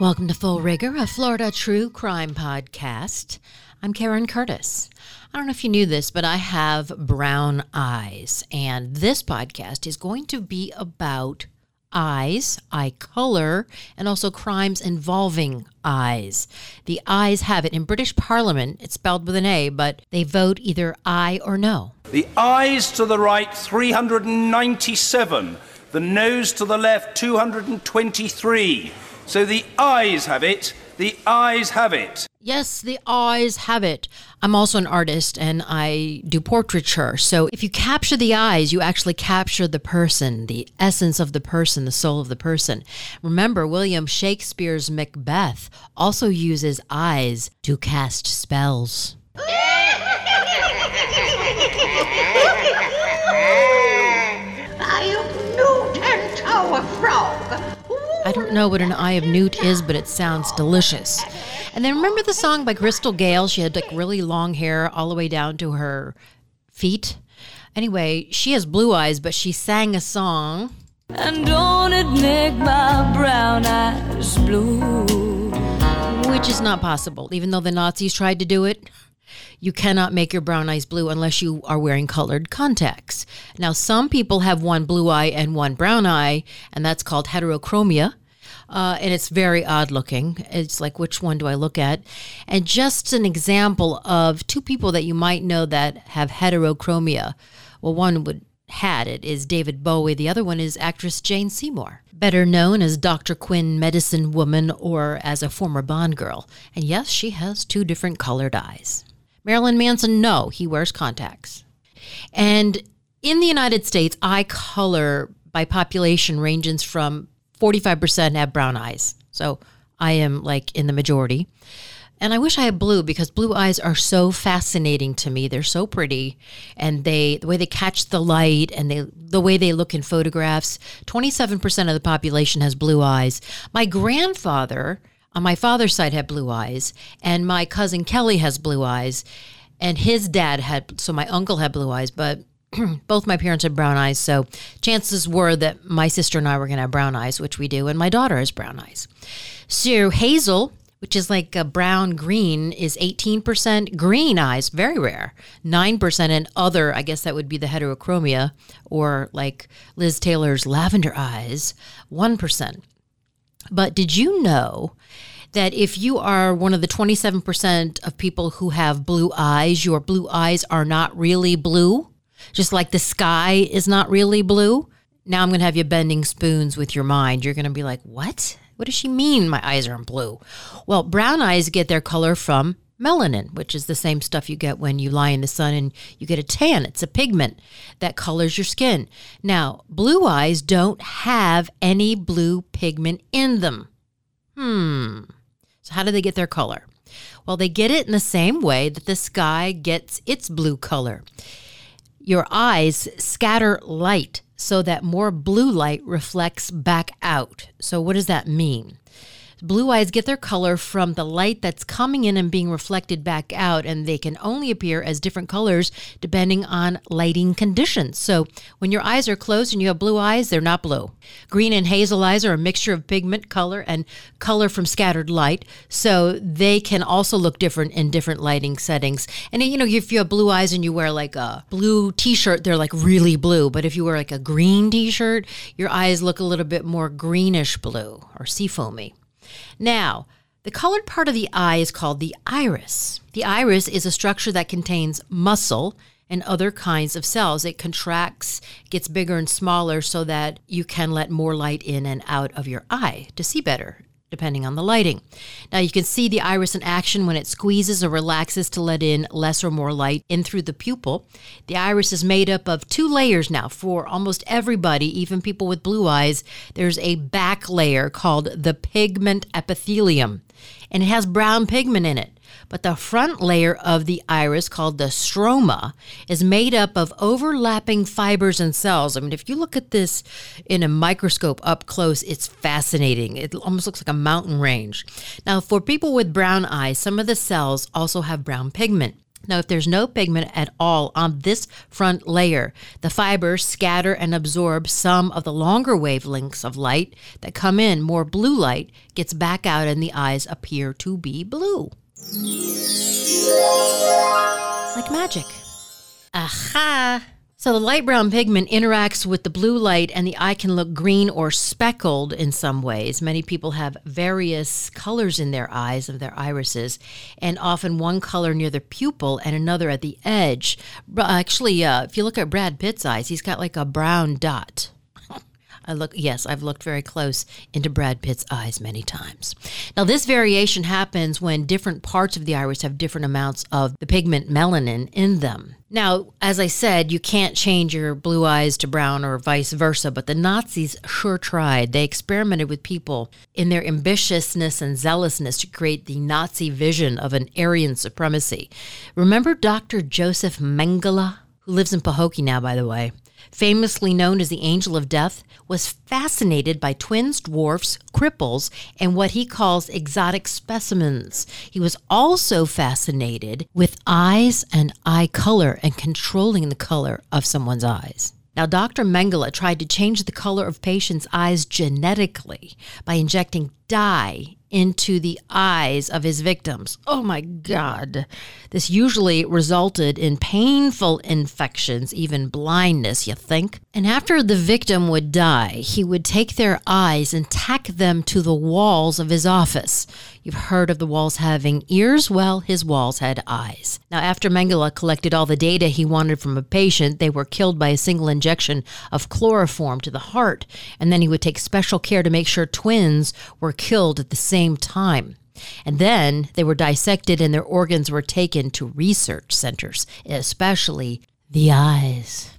Welcome to Full Rigor, a Florida true crime podcast. I'm Karen Curtis. I don't know if you knew this, but I have brown eyes, and this podcast is going to be about eyes, eye color, and also crimes involving eyes. The ayes have it. In British Parliament, it's spelled with an A, but they vote either aye or no. The ayes to the right, 397. The noes to the left, 223. So the eyes have it. The eyes have it. Yes, the eyes have it. I'm also an artist and I do portraiture. So if you capture the eyes, you actually capture the person, the essence of the person, the soul of the person. Remember, William Shakespeare's Macbeth also uses eyes to cast spells. Don't know what an eye of newt is, but it sounds delicious. And then remember the song by Crystal Gayle? She had like really long hair all the way down to her feet. Anyway, she has blue eyes, but she sang a song. And don't it make my brown eyes blue? which is not possible. Even though the Nazis tried to do it, you cannot make your brown eyes blue unless you are wearing colored contacts. Now, some people have one blue eye and one brown eye, and that's called heterochromia. Uh, and it's very odd looking. It's like, which one do I look at? And just an example of two people that you might know that have heterochromia. Well, one would had it is David Bowie. The other one is actress Jane Seymour, better known as Dr. Quinn Medicine Woman or as a former Bond girl. And yes, she has two different colored eyes. Marilyn Manson, no, he wears contacts. And in the United States, eye color by population ranges from 45% have brown eyes. So I am like in the majority. And I wish I had blue because blue eyes are so fascinating to me. They're so pretty and they the way they catch the light and they the way they look in photographs. 27% of the population has blue eyes. My grandfather on my father's side had blue eyes and my cousin Kelly has blue eyes and his dad had so my uncle had blue eyes, but both my parents had brown eyes, so chances were that my sister and I were going to have brown eyes, which we do, and my daughter has brown eyes. So hazel, which is like a brown green, is 18%. Green eyes, very rare, 9%. And other, I guess that would be the heterochromia, or like Liz Taylor's lavender eyes, 1%. But did you know that if you are one of the 27% of people who have blue eyes, your blue eyes are not really blue? Just like the sky is not really blue? Now I'm going to have you bending spoons with your mind. You're going to be like, what? What does she mean my eyes aren't blue? Well, brown eyes get their color from melanin, which is the same stuff you get when you lie in the sun and you get a tan. It's a pigment that colors your skin. Now, blue eyes don't have any blue pigment in them. Hmm. So, how do they get their color? Well, they get it in the same way that the sky gets its blue color. Your eyes scatter light so that more blue light reflects back out. So, what does that mean? Blue eyes get their color from the light that's coming in and being reflected back out, and they can only appear as different colors depending on lighting conditions. So, when your eyes are closed and you have blue eyes, they're not blue. Green and hazel eyes are a mixture of pigment color and color from scattered light, so they can also look different in different lighting settings. And you know, if you have blue eyes and you wear like a blue t shirt, they're like really blue. But if you wear like a green t shirt, your eyes look a little bit more greenish blue or seafoamy. Now, the colored part of the eye is called the iris. The iris is a structure that contains muscle and other kinds of cells. It contracts, gets bigger and smaller so that you can let more light in and out of your eye to see better, depending on the lighting. Now, you can see the iris in action when it squeezes or relaxes to let in less or more light in through the pupil. The iris is made up of two layers now for almost everybody, even people with blue eyes. There's a back layer called the pigment epithelium, and it has brown pigment in it. But the front layer of the iris, called the stroma, is made up of overlapping fibers and cells. I mean, if you look at this in a microscope up close, it's fascinating. It almost looks like a mountain range. Now, for people with brown eyes, some of the cells also have brown pigment. Now, if there's no pigment at all on this front layer, the fibers scatter and absorb some of the longer wavelengths of light that come in. More blue light gets back out, and the eyes appear to be blue. Like magic. Aha! So the light brown pigment interacts with the blue light and the eye can look green or speckled in some ways. Many people have various colors in their eyes of their irises and often one color near the pupil and another at the edge. Actually, uh, if you look at Brad Pitt's eyes, he's got like a brown dot. I look yes, I've looked very close into Brad Pitt's eyes many times. Now this variation happens when different parts of the iris have different amounts of the pigment melanin in them. Now, as I said, you can't change your blue eyes to brown or vice versa, but the Nazis sure tried. They experimented with people in their ambitiousness and zealousness to create the Nazi vision of an Aryan supremacy. Remember Dr. Joseph Mengele, who lives in Pahokee now, by the way? Famously known as the Angel of Death, was fascinated by twins, dwarfs, cripples, and what he calls exotic specimens. He was also fascinated with eyes and eye color and controlling the color of someone's eyes. Now, Dr. Mengele tried to change the color of patients' eyes genetically by injecting dye into the eyes of his victims. Oh my God. This usually resulted in painful infections, even blindness, you think? And after the victim would die, he would take their eyes and tack them to the walls of his office. You've heard of the walls having ears? Well, his walls had eyes. Now, after Mengele collected all the data he wanted from a patient, they were killed by a single injection of chloroform to the heart. And then he would take special care to make sure twins were killed at the same time. And then they were dissected and their organs were taken to research centers, especially the eyes.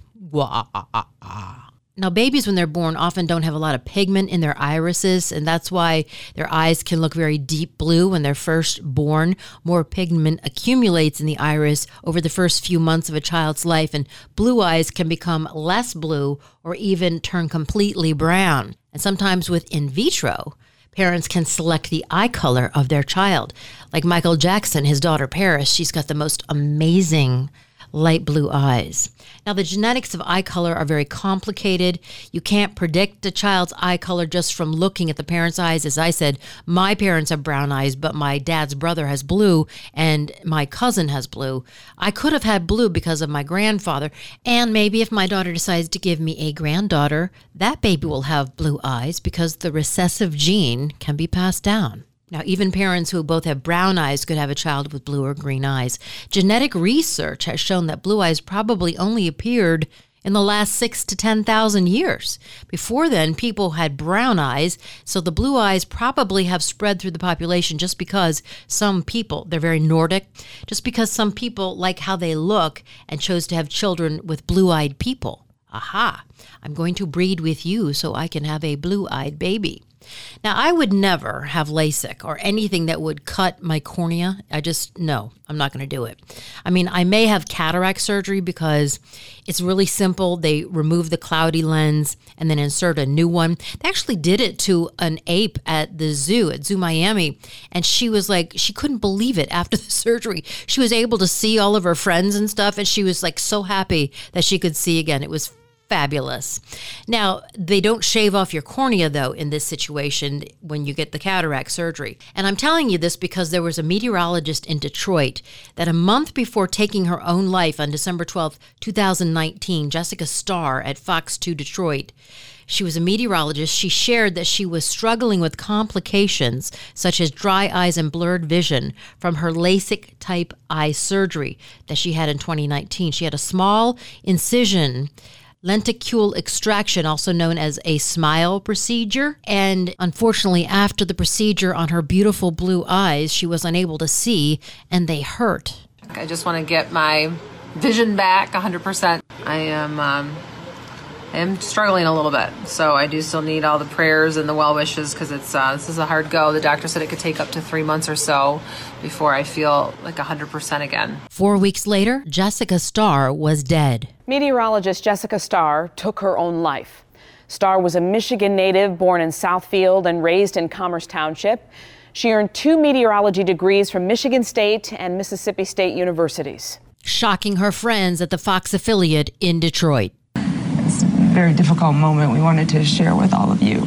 Now, babies, when they're born, often don't have a lot of pigment in their irises, and that's why their eyes can look very deep blue when they're first born. More pigment accumulates in the iris over the first few months of a child's life, and blue eyes can become less blue or even turn completely brown. And sometimes with in vitro, parents can select the eye color of their child. Like Michael Jackson, his daughter Paris, she's got the most amazing light blue eyes. Now, the genetics of eye color are very complicated. You can't predict a child's eye color just from looking at the parents' eyes. As I said, my parents have brown eyes, but my dad's brother has blue and my cousin has blue. I could have had blue because of my grandfather. And maybe if my daughter decides to give me a granddaughter, that baby will have blue eyes because the recessive gene can be passed down. Now, even parents who both have brown eyes could have a child with blue or green eyes. Genetic research has shown that blue eyes probably only appeared in the last six to 10,000 years. Before then, people had brown eyes, so the blue eyes probably have spread through the population just because some people, they're very Nordic, just because some people like how they look and chose to have children with blue eyed people. Aha, I'm going to breed with you so I can have a blue eyed baby. Now, I would never have LASIK or anything that would cut my cornea. I just, no, I'm not going to do it. I mean, I may have cataract surgery because it's really simple. They remove the cloudy lens and then insert a new one. They actually did it to an ape at the zoo, at Zoo Miami. And she was like, she couldn't believe it after the surgery. She was able to see all of her friends and stuff. And she was like so happy that she could see again. It was fabulous. Now, they don't shave off your cornea, though, in this situation when you get the cataract surgery. And I'm telling you this because there was a meteorologist in Detroit that a month before taking her own life on December 12, 2019, Jessica Starr at Fox 2 Detroit, she was a meteorologist. She shared that she was struggling with complications such as dry eyes and blurred vision from her LASIK type eye surgery that she had in 2019. She had a small incision lenticule extraction, also known as a smile procedure. And unfortunately, after the procedure on her beautiful blue eyes, she was unable to see and they hurt. I just want to get my vision back 100%. I am um, I am struggling a little bit, so I do still need all the prayers and the well wishes because it's uh, this is a hard go. The doctor said it could take up to three months or so before I feel like 100% again. Four weeks later, Jessica Starr was dead. Meteorologist Jessica Starr took her own life. Starr was a Michigan native born in Southfield and raised in Commerce Township. She earned two meteorology degrees from Michigan State and Mississippi State universities. Shocking her friends at the Fox affiliate in Detroit. Very difficult moment we wanted to share with all of you.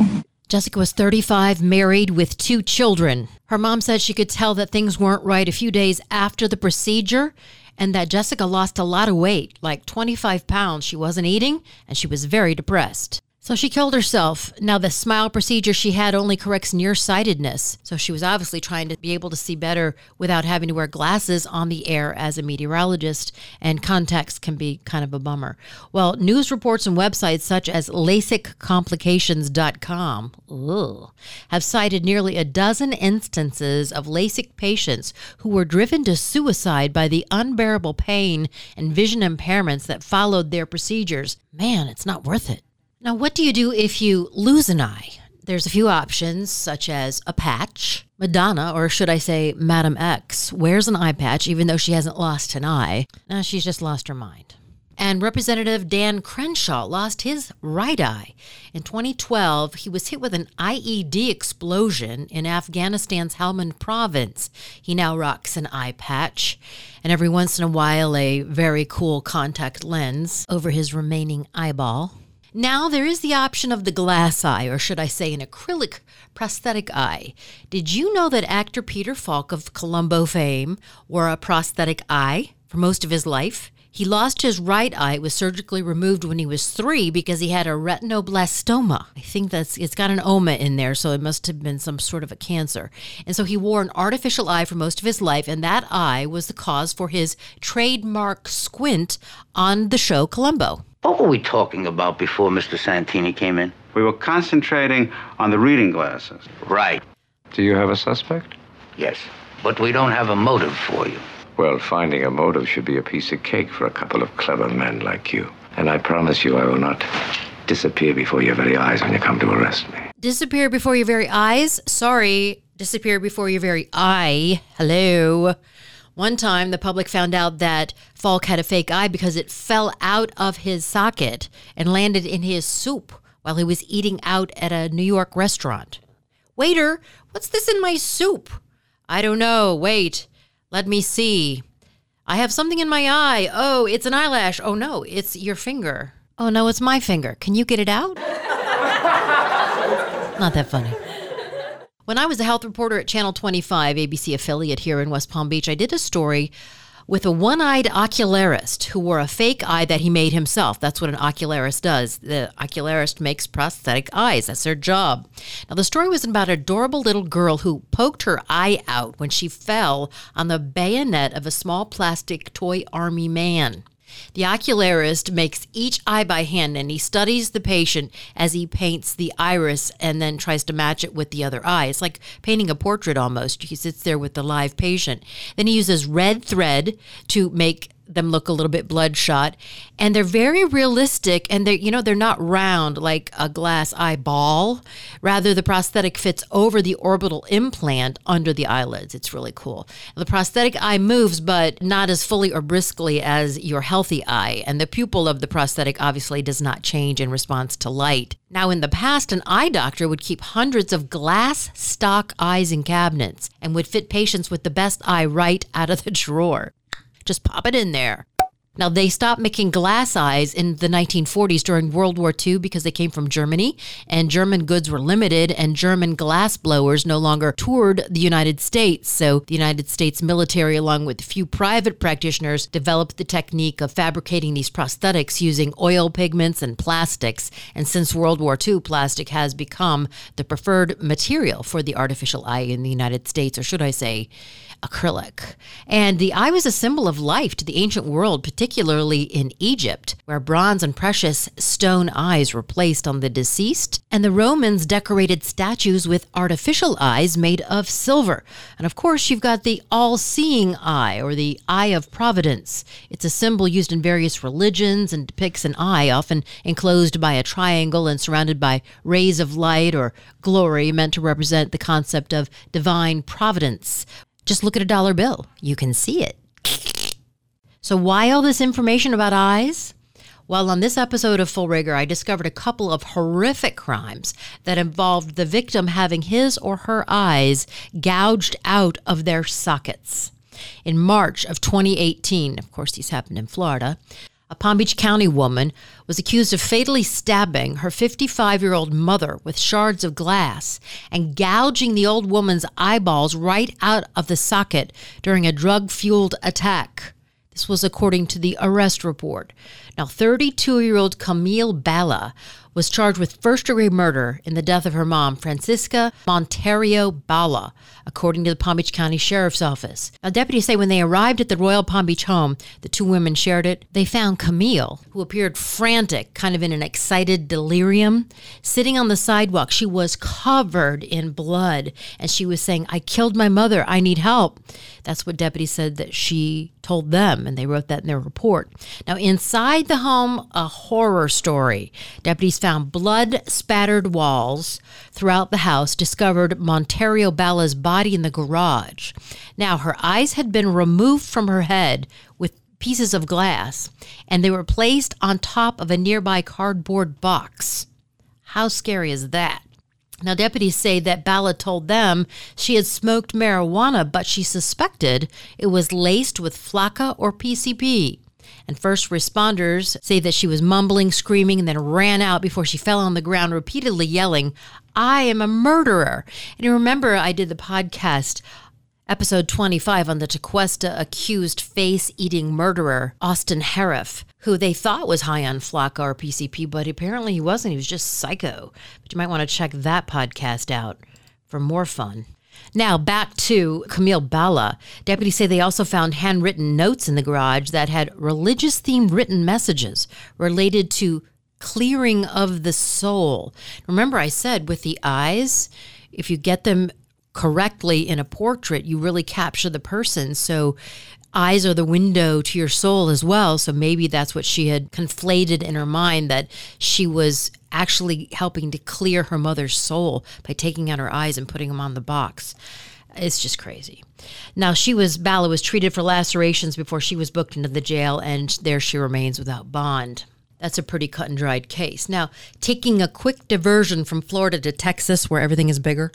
Jessica was 35, married with two children. Her mom said she could tell that things weren't right a few days after the procedure and that Jessica lost a lot of weight, like 25 pounds. She wasn't eating and she was very depressed. So she killed herself. Now, the smile procedure she had only corrects nearsightedness. So she was obviously trying to be able to see better without having to wear glasses on the air as a meteorologist, and contacts can be kind of a bummer. Well, news reports and websites such as LASIKcomplications.com ugh, have cited nearly a dozen instances of LASIK patients who were driven to suicide by the unbearable pain and vision impairments that followed their procedures. Man, it's not worth it. Now, what do you do if you lose an eye? There's a few options, such as a patch. Madonna, or should I say Madame X, wears an eye patch even though she hasn't lost an eye. Now, she's just lost her mind. And Representative Dan Crenshaw lost his right eye. In 2012, he was hit with an IED explosion in Afghanistan's Helmand province. He now rocks an eye patch and every once in a while a very cool contact lens over his remaining eyeball. Now there is the option of the glass eye, or should I say an acrylic prosthetic eye. Did you know that actor Peter Falk of Columbo fame wore a prosthetic eye for most of his life? He lost his right eye. It was surgically removed when he was three because he had a retinoblastoma. I think that's it's got an oma in there, so it must have been some sort of a cancer. And so he wore an artificial eye for most of his life, and that eye was the cause for his trademark squint on the show Columbo. What were we talking about before Mr. Santini came in? We were concentrating on the reading glasses. Right. Do you have a suspect? Yes. But we don't have a motive for you. Well, finding a motive should be a piece of cake for a couple of clever men like you. And I promise you I will not disappear before your very eyes when you come to arrest me. Disappear before your very eyes? Sorry, disappear before your very eye. Hello. One time, the public found out that Falk had a fake eye because it fell out of his socket and landed in his soup while he was eating out at a New York restaurant. Waiter, what's this in my soup? I don't know. Wait, let me see. I have something in my eye. Oh, it's an eyelash. Oh, no, it's your finger. Oh, no, it's my finger. Can you get it out? Not that funny. When I was a health reporter at Channel 25, ABC affiliate here in West Palm Beach, I did a story with a one eyed ocularist who wore a fake eye that he made himself. That's what an ocularist does. The ocularist makes prosthetic eyes, that's their job. Now, the story was about an adorable little girl who poked her eye out when she fell on the bayonet of a small plastic toy army man. The ocularist makes each eye by hand and he studies the patient as he paints the iris and then tries to match it with the other eye. It's like painting a portrait almost. He sits there with the live patient. Then he uses red thread to make them look a little bit bloodshot and they're very realistic and they're you know they're not round like a glass eyeball. Rather the prosthetic fits over the orbital implant under the eyelids. It's really cool. The prosthetic eye moves but not as fully or briskly as your healthy eye and the pupil of the prosthetic obviously does not change in response to light. Now in the past an eye doctor would keep hundreds of glass stock eyes in cabinets and would fit patients with the best eye right out of the drawer just pop it in there. Now, they stopped making glass eyes in the 1940s during World War II because they came from Germany and German goods were limited and German glass blowers no longer toured the United States. So, the United States military, along with a few private practitioners, developed the technique of fabricating these prosthetics using oil pigments and plastics. And since World War II, plastic has become the preferred material for the artificial eye in the United States, or should I say, acrylic. And the eye was a symbol of life to the ancient world, particularly in Egypt, where bronze and precious stone eyes were placed on the deceased. And the Romans decorated statues with artificial eyes made of silver. And of course, you've got the all seeing eye, or the eye of providence. It's a symbol used in various religions and depicts an eye, often enclosed by a triangle and surrounded by rays of light or glory, meant to represent the concept of divine providence. Just look at a dollar bill. You can see it. So, why all this information about eyes? Well, on this episode of Full Rigor, I discovered a couple of horrific crimes that involved the victim having his or her eyes gouged out of their sockets. In March of 2018, of course, these happened in Florida, a Palm Beach County woman was accused of fatally stabbing her 55 year old mother with shards of glass and gouging the old woman's eyeballs right out of the socket during a drug fueled attack. This was according to the arrest report. Now, 32 year old Camille Bala was charged with first degree murder in the death of her mom, Francisca Monteiro Bala, according to the Palm Beach County Sheriff's Office. Now, deputies say when they arrived at the Royal Palm Beach home, the two women shared it, they found Camille, who appeared frantic, kind of in an excited delirium, sitting on the sidewalk. She was covered in blood, and she was saying, I killed my mother. I need help. That's what deputies said that she told them, and they wrote that in their report. Now, inside the home, a horror story. Deputies found blood spattered walls throughout the house, discovered Monteiro Bala's body in the garage. Now, her eyes had been removed from her head with pieces of glass, and they were placed on top of a nearby cardboard box. How scary is that? Now, deputies say that Bala told them she had smoked marijuana, but she suspected it was laced with flakka or PCP. And first responders say that she was mumbling, screaming, and then ran out before she fell on the ground, repeatedly yelling, I am a murderer. And you remember, I did the podcast episode 25 on the Tequesta accused face eating murderer, Austin Harrouff, who they thought was high on Flakka or PCP, but apparently he wasn't. He was just psycho. But you might want to check that podcast out for more fun. Now, back to Camille Bala. Deputies say they also found handwritten notes in the garage that had religious themed written messages related to clearing of the soul. Remember, I said with the eyes, if you get them correctly in a portrait, you really capture the person. So, eyes are the window to your soul as well. So, maybe that's what she had conflated in her mind that she was actually helping to clear her mother's soul by taking out her eyes and putting them on the box. It's just crazy. Now, she was, Bala was treated for lacerations before she was booked into the jail, and there she remains without bond. That's a pretty cut and dried case. Now, taking a quick diversion from Florida to Texas, where everything is bigger,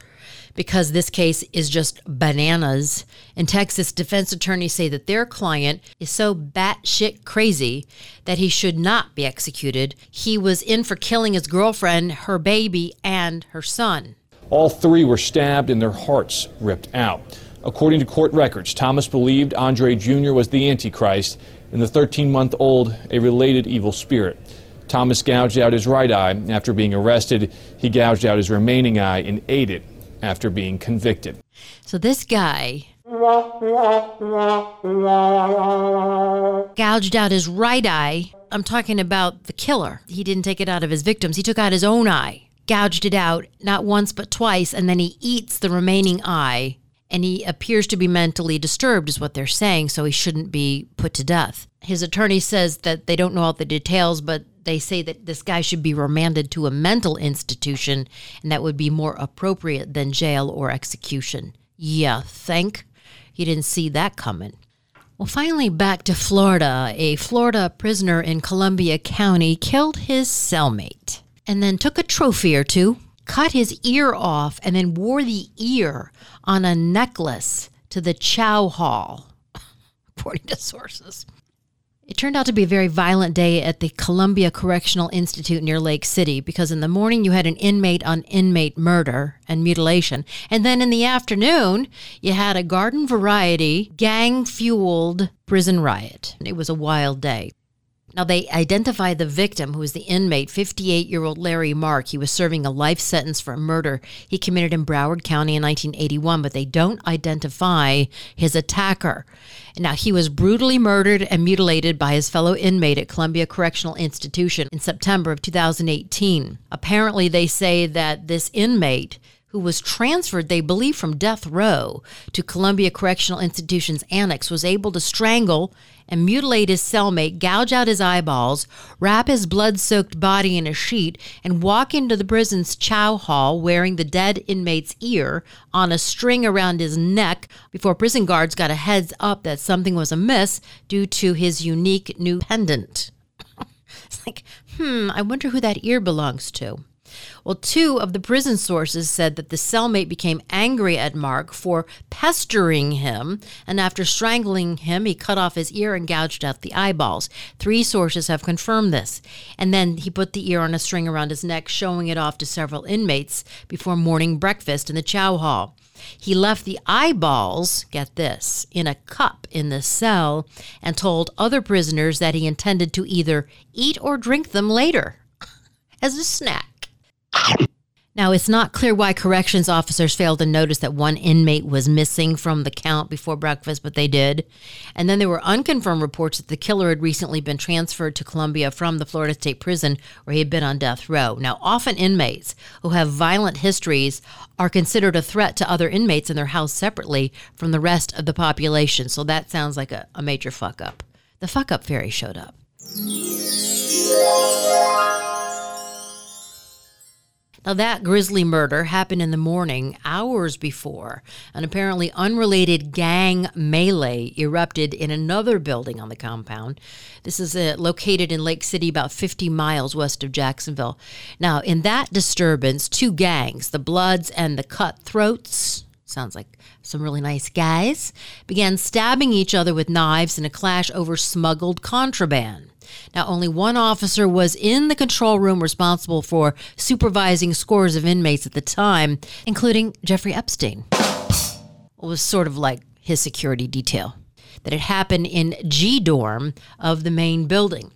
because this case is just bananas. In Texas, defense attorneys say that their client is so batshit crazy that he should not be executed. He was in for killing his girlfriend, her baby, and her son. All three were stabbed and their hearts ripped out. According to court records, Thomas believed Andre Jr. was the Antichrist and the 13 month old a related evil spirit. Thomas gouged out his right eye after being arrested. He gouged out his remaining eye and ate it after being convicted. So this guy gouged out his right eye. I'm talking about the killer. He didn't take it out of his victims, he took out his own eye, gouged it out not once but twice, and then he eats the remaining eye. And he appears to be mentally disturbed, is what they're saying, so he shouldn't be put to death. His attorney says that they don't know all the details, but they say that this guy should be remanded to a mental institution and that would be more appropriate than jail or execution. Yeah, think he didn't see that coming. Well, finally, back to Florida. A Florida prisoner in Columbia County killed his cellmate and then took a trophy or two, cut his ear off, and then wore the ear on a necklace to the chow hall, according to sources. It turned out to be a very violent day at the Columbia Correctional Institute near Lake City because in the morning you had an inmate on inmate murder and mutilation. And then in the afternoon, you had a garden variety, gang fueled prison riot. It was a wild day. Now, they identify the victim, who was the inmate, 58 year old Larry Mark. He was serving a life sentence for a murder he committed in Broward County in 1981, but they don't identify his attacker. Now, he was brutally murdered and mutilated by his fellow inmate at Columbia Correctional Institution in September of 2018. Apparently, they say that this inmate who was transferred, they believe, from death row to Columbia Correctional Institution's annex, was able to strangle and mutilate his cellmate, gouge out his eyeballs, wrap his blood soaked body in a sheet, and walk into the prison's chow hall wearing the dead inmate's ear on a string around his neck before prison guards got a heads up that something was amiss due to his unique new pendant. It's like, hmm, I wonder who that ear belongs to. Well, two of the prison sources said that the cellmate became angry at Mark for pestering him, and after strangling him, he cut off his ear and gouged out the eyeballs. Three sources have confirmed this. And then he put the ear on a string around his neck, showing it off to several inmates before morning breakfast in the chow hall. He left the eyeballs, get this, in a cup in the cell and told other prisoners that he intended to either eat or drink them later as a snack. Now, it's not clear why corrections officers failed to notice that one inmate was missing from the count before breakfast, but they did. And then there were unconfirmed reports that the killer had recently been transferred to Columbia from the Florida State Prison where he had been on death row. Now, often inmates who have violent histories are considered a threat to other inmates and they're housed separately from the rest of the population. So that sounds like a, a major fuck up. The fuck up fairy showed up. Now, that grisly murder happened in the morning, hours before an apparently unrelated gang melee erupted in another building on the compound. This is uh, located in Lake City, about 50 miles west of Jacksonville. Now, in that disturbance, two gangs, the Bloods and the Cutthroats, sounds like some really nice guys, began stabbing each other with knives in a clash over smuggled contraband. Now, only one officer was in the control room responsible for supervising scores of inmates at the time, including Jeffrey Epstein. It was sort of like his security detail. That it happened in G dorm of the main building.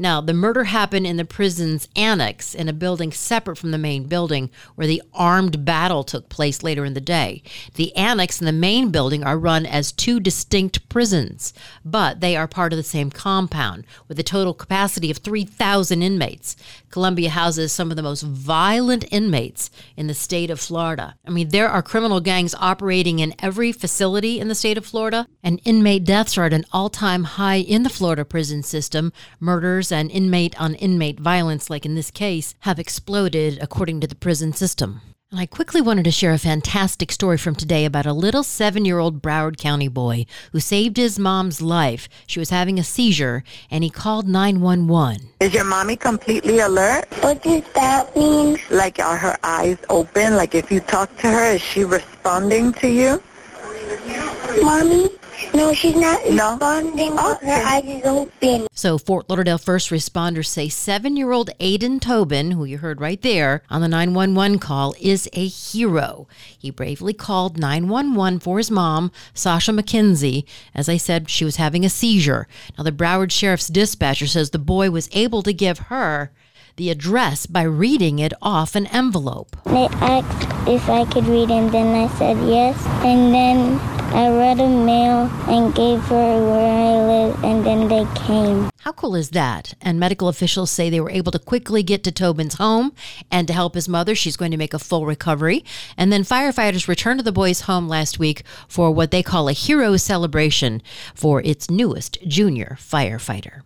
Now, the murder happened in the prison's annex in a building separate from the main building where the armed battle took place later in the day. The annex and the main building are run as two distinct prisons, but they are part of the same compound with a total capacity of 3,000 inmates. Columbia houses some of the most violent inmates in the state of Florida. I mean, there are criminal gangs operating in every facility in the state of Florida, and inmate deaths are at an all time high in the Florida prison system. Murders and inmate on inmate violence, like in this case, have exploded according to the prison system. And I quickly wanted to share a fantastic story from today about a little seven year old Broward County boy who saved his mom's life. She was having a seizure and he called 911. Is your mommy completely alert? What does that mean? Like, are her eyes open? Like, if you talk to her, is she responding to you? Mommy? No, she's not responding. but Her eyes is open. So, Fort Lauderdale first responders say seven year old Aiden Tobin, who you heard right there on the 911 call, is a hero. He bravely called 911 for his mom, Sasha McKenzie. As I said, she was having a seizure. Now, the Broward Sheriff's dispatcher says the boy was able to give her the address by reading it off an envelope. They asked if I could read and then I said yes. And then I read a mail and gave her where I live and then they came. How cool is that? And medical officials say they were able to quickly get to Tobin's home and to help his mother. She's going to make a full recovery. And then firefighters returned to the boy's home last week for what they call a hero celebration for its newest junior firefighter.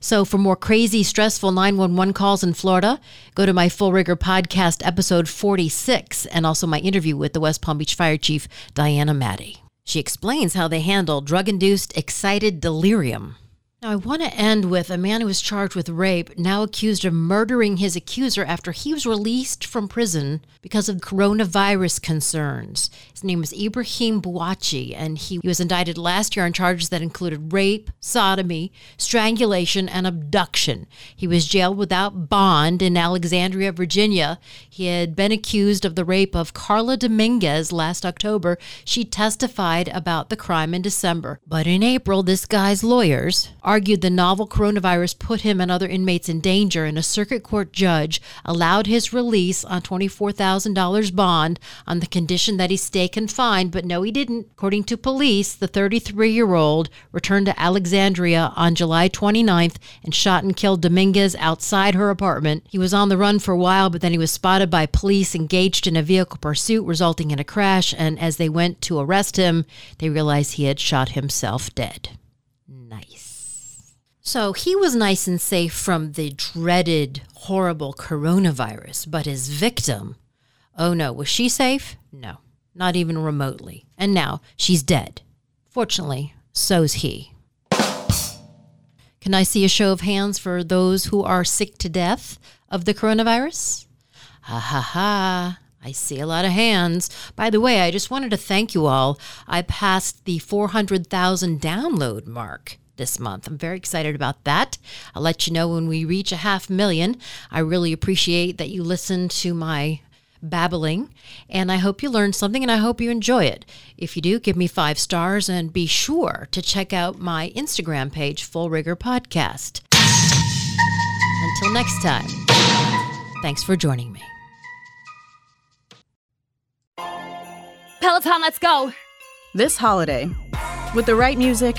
So, for more crazy, stressful 911 calls in Florida, go to my Full Rigor podcast, episode 46, and also my interview with the West Palm Beach Fire Chief, Diana Matty. She explains how they handle drug induced excited delirium. Now, I want to end with a man who was charged with rape, now accused of murdering his accuser after he was released from prison because of coronavirus concerns. His name is Ibrahim Bouaichi, and he was indicted last year on charges that included rape, sodomy, strangulation, and abduction. He was jailed without bond in Alexandria, Virginia. He had been accused of the rape of Karla Dominguez last October. She testified about the crime in December. But in April, this guy's lawyers argued the novel coronavirus put him and other inmates in danger, and a circuit court judge allowed his release on $24,000 bond on the condition that he stay confined. But no, he didn't. According to police, the 33 year old returned to Alexandria on July 29th and shot and killed Dominguez outside her apartment. He was on the run for a while, but then he was spotted by police engaged in a vehicle pursuit, resulting in a crash. And as they went to arrest him, they realized he had shot himself dead. Nice. So he was nice and safe from the dreaded, horrible coronavirus, but his victim, oh no, was she safe? No, not even remotely. And now she's dead. Fortunately, so's he. Can I see a show of hands for those who are sick to death of the coronavirus? Ha ha ha. I see a lot of hands. By the way, I just wanted to thank you all. I passed the 400,000 download mark this month. I'm very excited about that. I'll let you know when we reach a half million. I really appreciate that you listen to my babbling, and I hope you learned something and I hope you enjoy it. If you do, give me five stars and be sure to check out my Instagram page, Full Rigor Podcast. Until next time, thanks for joining me. Peloton, let's go! This holiday, with the right music